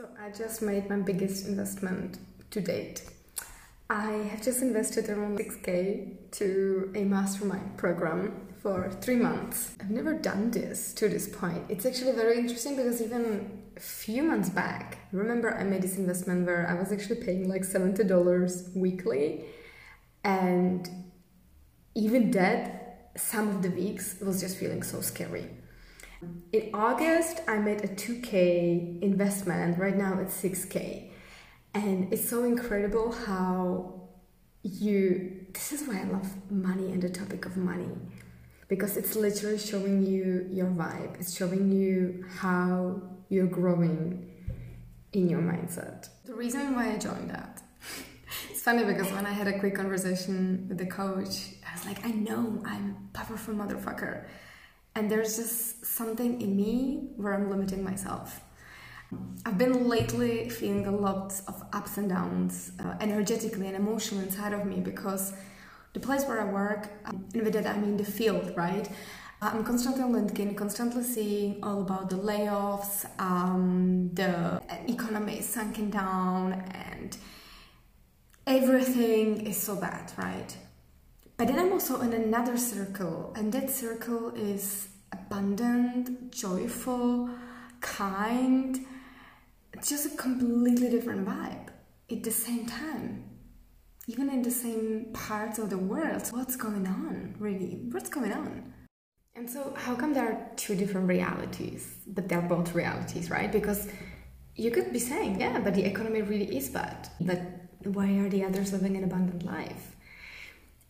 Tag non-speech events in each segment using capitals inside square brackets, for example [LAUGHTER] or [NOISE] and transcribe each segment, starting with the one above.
So I just made my biggest investment to date. I have just invested around 6k to a mastermind program for three months. I've never done this to this point. It's actually very interesting because even a few months back, remember I made this investment where I was actually paying like $70 weekly. And even that, some of the weeks was just feeling so scary. In August, I made a 2K investment. Right now, it's 6K. And it's so incredible how you. This is why I love money and the topic of money. Because it's literally showing you your vibe, it's showing you how you're growing in your mindset. The reason why I joined that. [LAUGHS] It's funny because when I had a quick conversation with the coach, I was like, I know I'm powerful motherfucker. And there's just something in me where I'm limiting myself. I've been lately feeling a lot of ups and downs uh, energetically and emotionally inside of me because the place where I work, and with that I mean the field, right? I'm constantly on LinkedIn, constantly seeing all about the layoffs, um, the economy is sunken down, and everything is so bad, right? But then I'm also in another circle, and that circle is abundant, joyful, kind. It's just a completely different vibe at the same time. Even in the same parts of the world. What's going on, really? What's going on? And so, how come there are two different realities, but they're both realities, right? Because you could be saying, yeah, but the economy really is bad. But why are the others living an abundant life?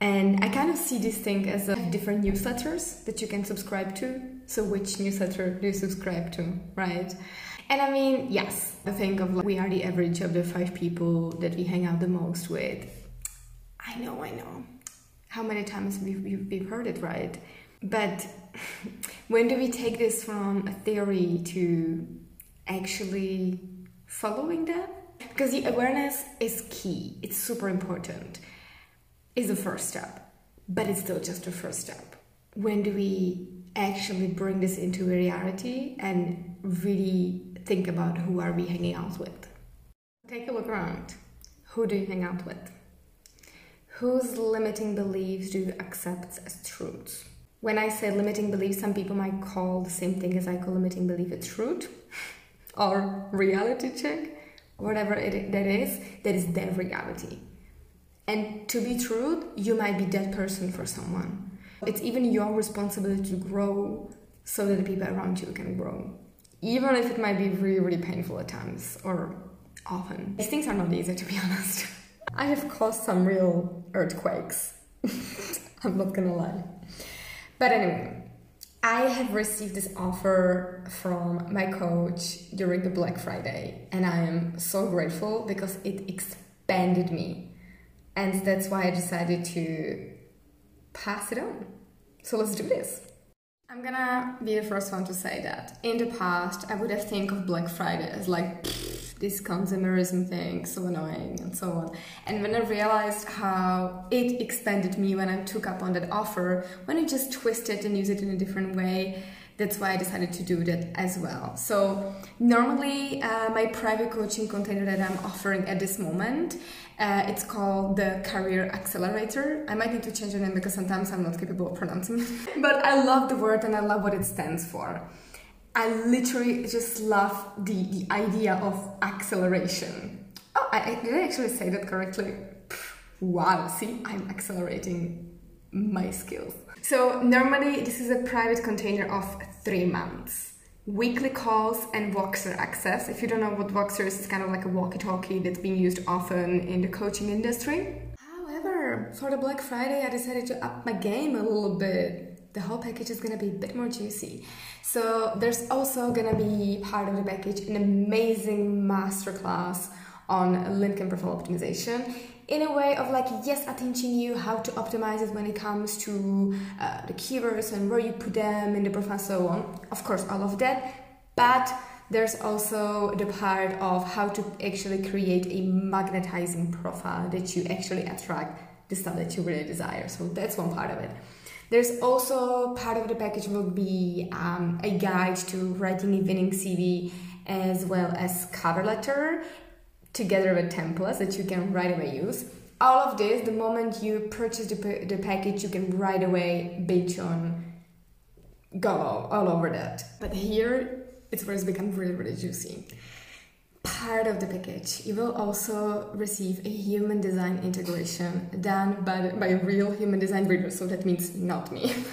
And I kind of see this thing as a different newsletters that you can subscribe to. So, which newsletter do you subscribe to, right? And I mean, yes, I think of like, we are the average of the five people that we hang out the most with. I know, I know. How many times we've, we've, we've heard it, right? But [LAUGHS] when do we take this from a theory to actually following that? Because the awareness is key, it's super important is the first step, but it's still just a first step. When do we actually bring this into reality and really think about who are we hanging out with? Take a look around. Who do you hang out with? Whose limiting beliefs do you accept as truths? When I say limiting beliefs, some people might call the same thing as I call limiting belief a truth [LAUGHS] or reality check, whatever it, that is, that is their reality. And to be true, you might be that person for someone. It's even your responsibility to grow so that the people around you can grow. Even if it might be really, really painful at times or often. These things are not easy to be [LAUGHS] honest. I have caused some real earthquakes. [LAUGHS] I'm not gonna lie. But anyway, I have received this offer from my coach during the Black Friday, and I am so grateful because it expanded me and that's why I decided to pass it on. So let's do this. I'm gonna be the first one to say that in the past I would have think of Black Friday as like this consumerism thing, so annoying and so on. And when I realized how it expanded me when I took up on that offer, when I just twist it and use it in a different way, that's why I decided to do that as well. So normally uh, my private coaching container that I'm offering at this moment, uh, it's called the Career Accelerator. I might need to change the name because sometimes I'm not capable of pronouncing it. [LAUGHS] but I love the word and I love what it stands for. I literally just love the, the idea of acceleration. Oh, I, I did I actually say that correctly? Wow, see, I'm accelerating my skills. So normally this is a private container of three months. Weekly calls and Voxer access. If you don't know what Voxer is, it's kind of like a walkie-talkie that's being used often in the coaching industry. However, for the Black Friday, I decided to up my game a little bit. The whole package is gonna be a bit more juicy. So there's also gonna be part of the package an amazing masterclass on LinkedIn profile optimization in a way of like yes teaching you how to optimize it when it comes to uh, the keywords and where you put them in the profile and so on. Of course all of that but there's also the part of how to actually create a magnetizing profile that you actually attract the stuff that you really desire. So that's one part of it. There's also part of the package will be um, a guide to writing a winning cv as well as cover letter together with templates that you can right away use. All of this, the moment you purchase the, the package, you can right away bitch on go all, over that. But here, it's where it's become really, really juicy. Part of the package, you will also receive a human design integration done by, by a real human design reader, so that means not me. [LAUGHS]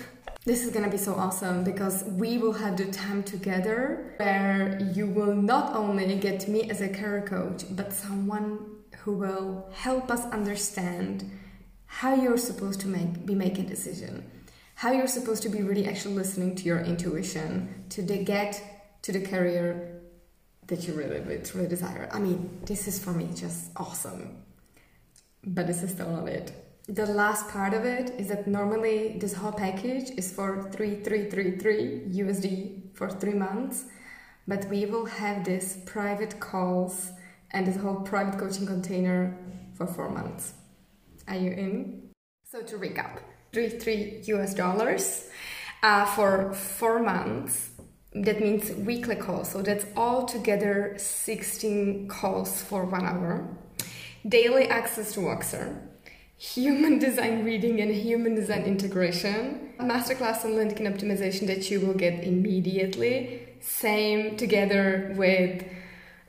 This is gonna be so awesome because we will have the time together where you will not only get me as a career coach, but someone who will help us understand how you're supposed to make be making decision, how you're supposed to be really actually listening to your intuition to de- get to the career that you really, really, really desire. I mean, this is for me just awesome, but this is still not it the last part of it is that normally this whole package is for 3333 USD for 3 months but we will have this private calls and this whole private coaching container for 4 months. Are you in? So to recap, 33 US dollars uh, for 4 months. That means weekly calls. So that's all together 16 calls for 1 hour. Daily access to Voxer human design reading and human design integration. A masterclass on LinkedIn optimization that you will get immediately. Same together with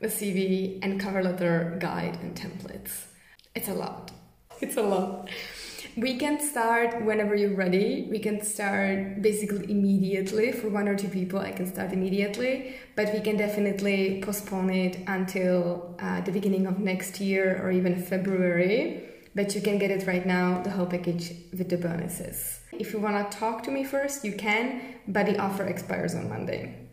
the CV and cover letter guide and templates. It's a lot. [LAUGHS] It's a lot. We can start whenever you're ready. We can start basically immediately. For one or two people, I can start immediately, but we can definitely postpone it until uh, the beginning of next year or even February but you can get it right now, the whole package with the bonuses. If you want to talk to me first, you can, but the offer expires on Monday.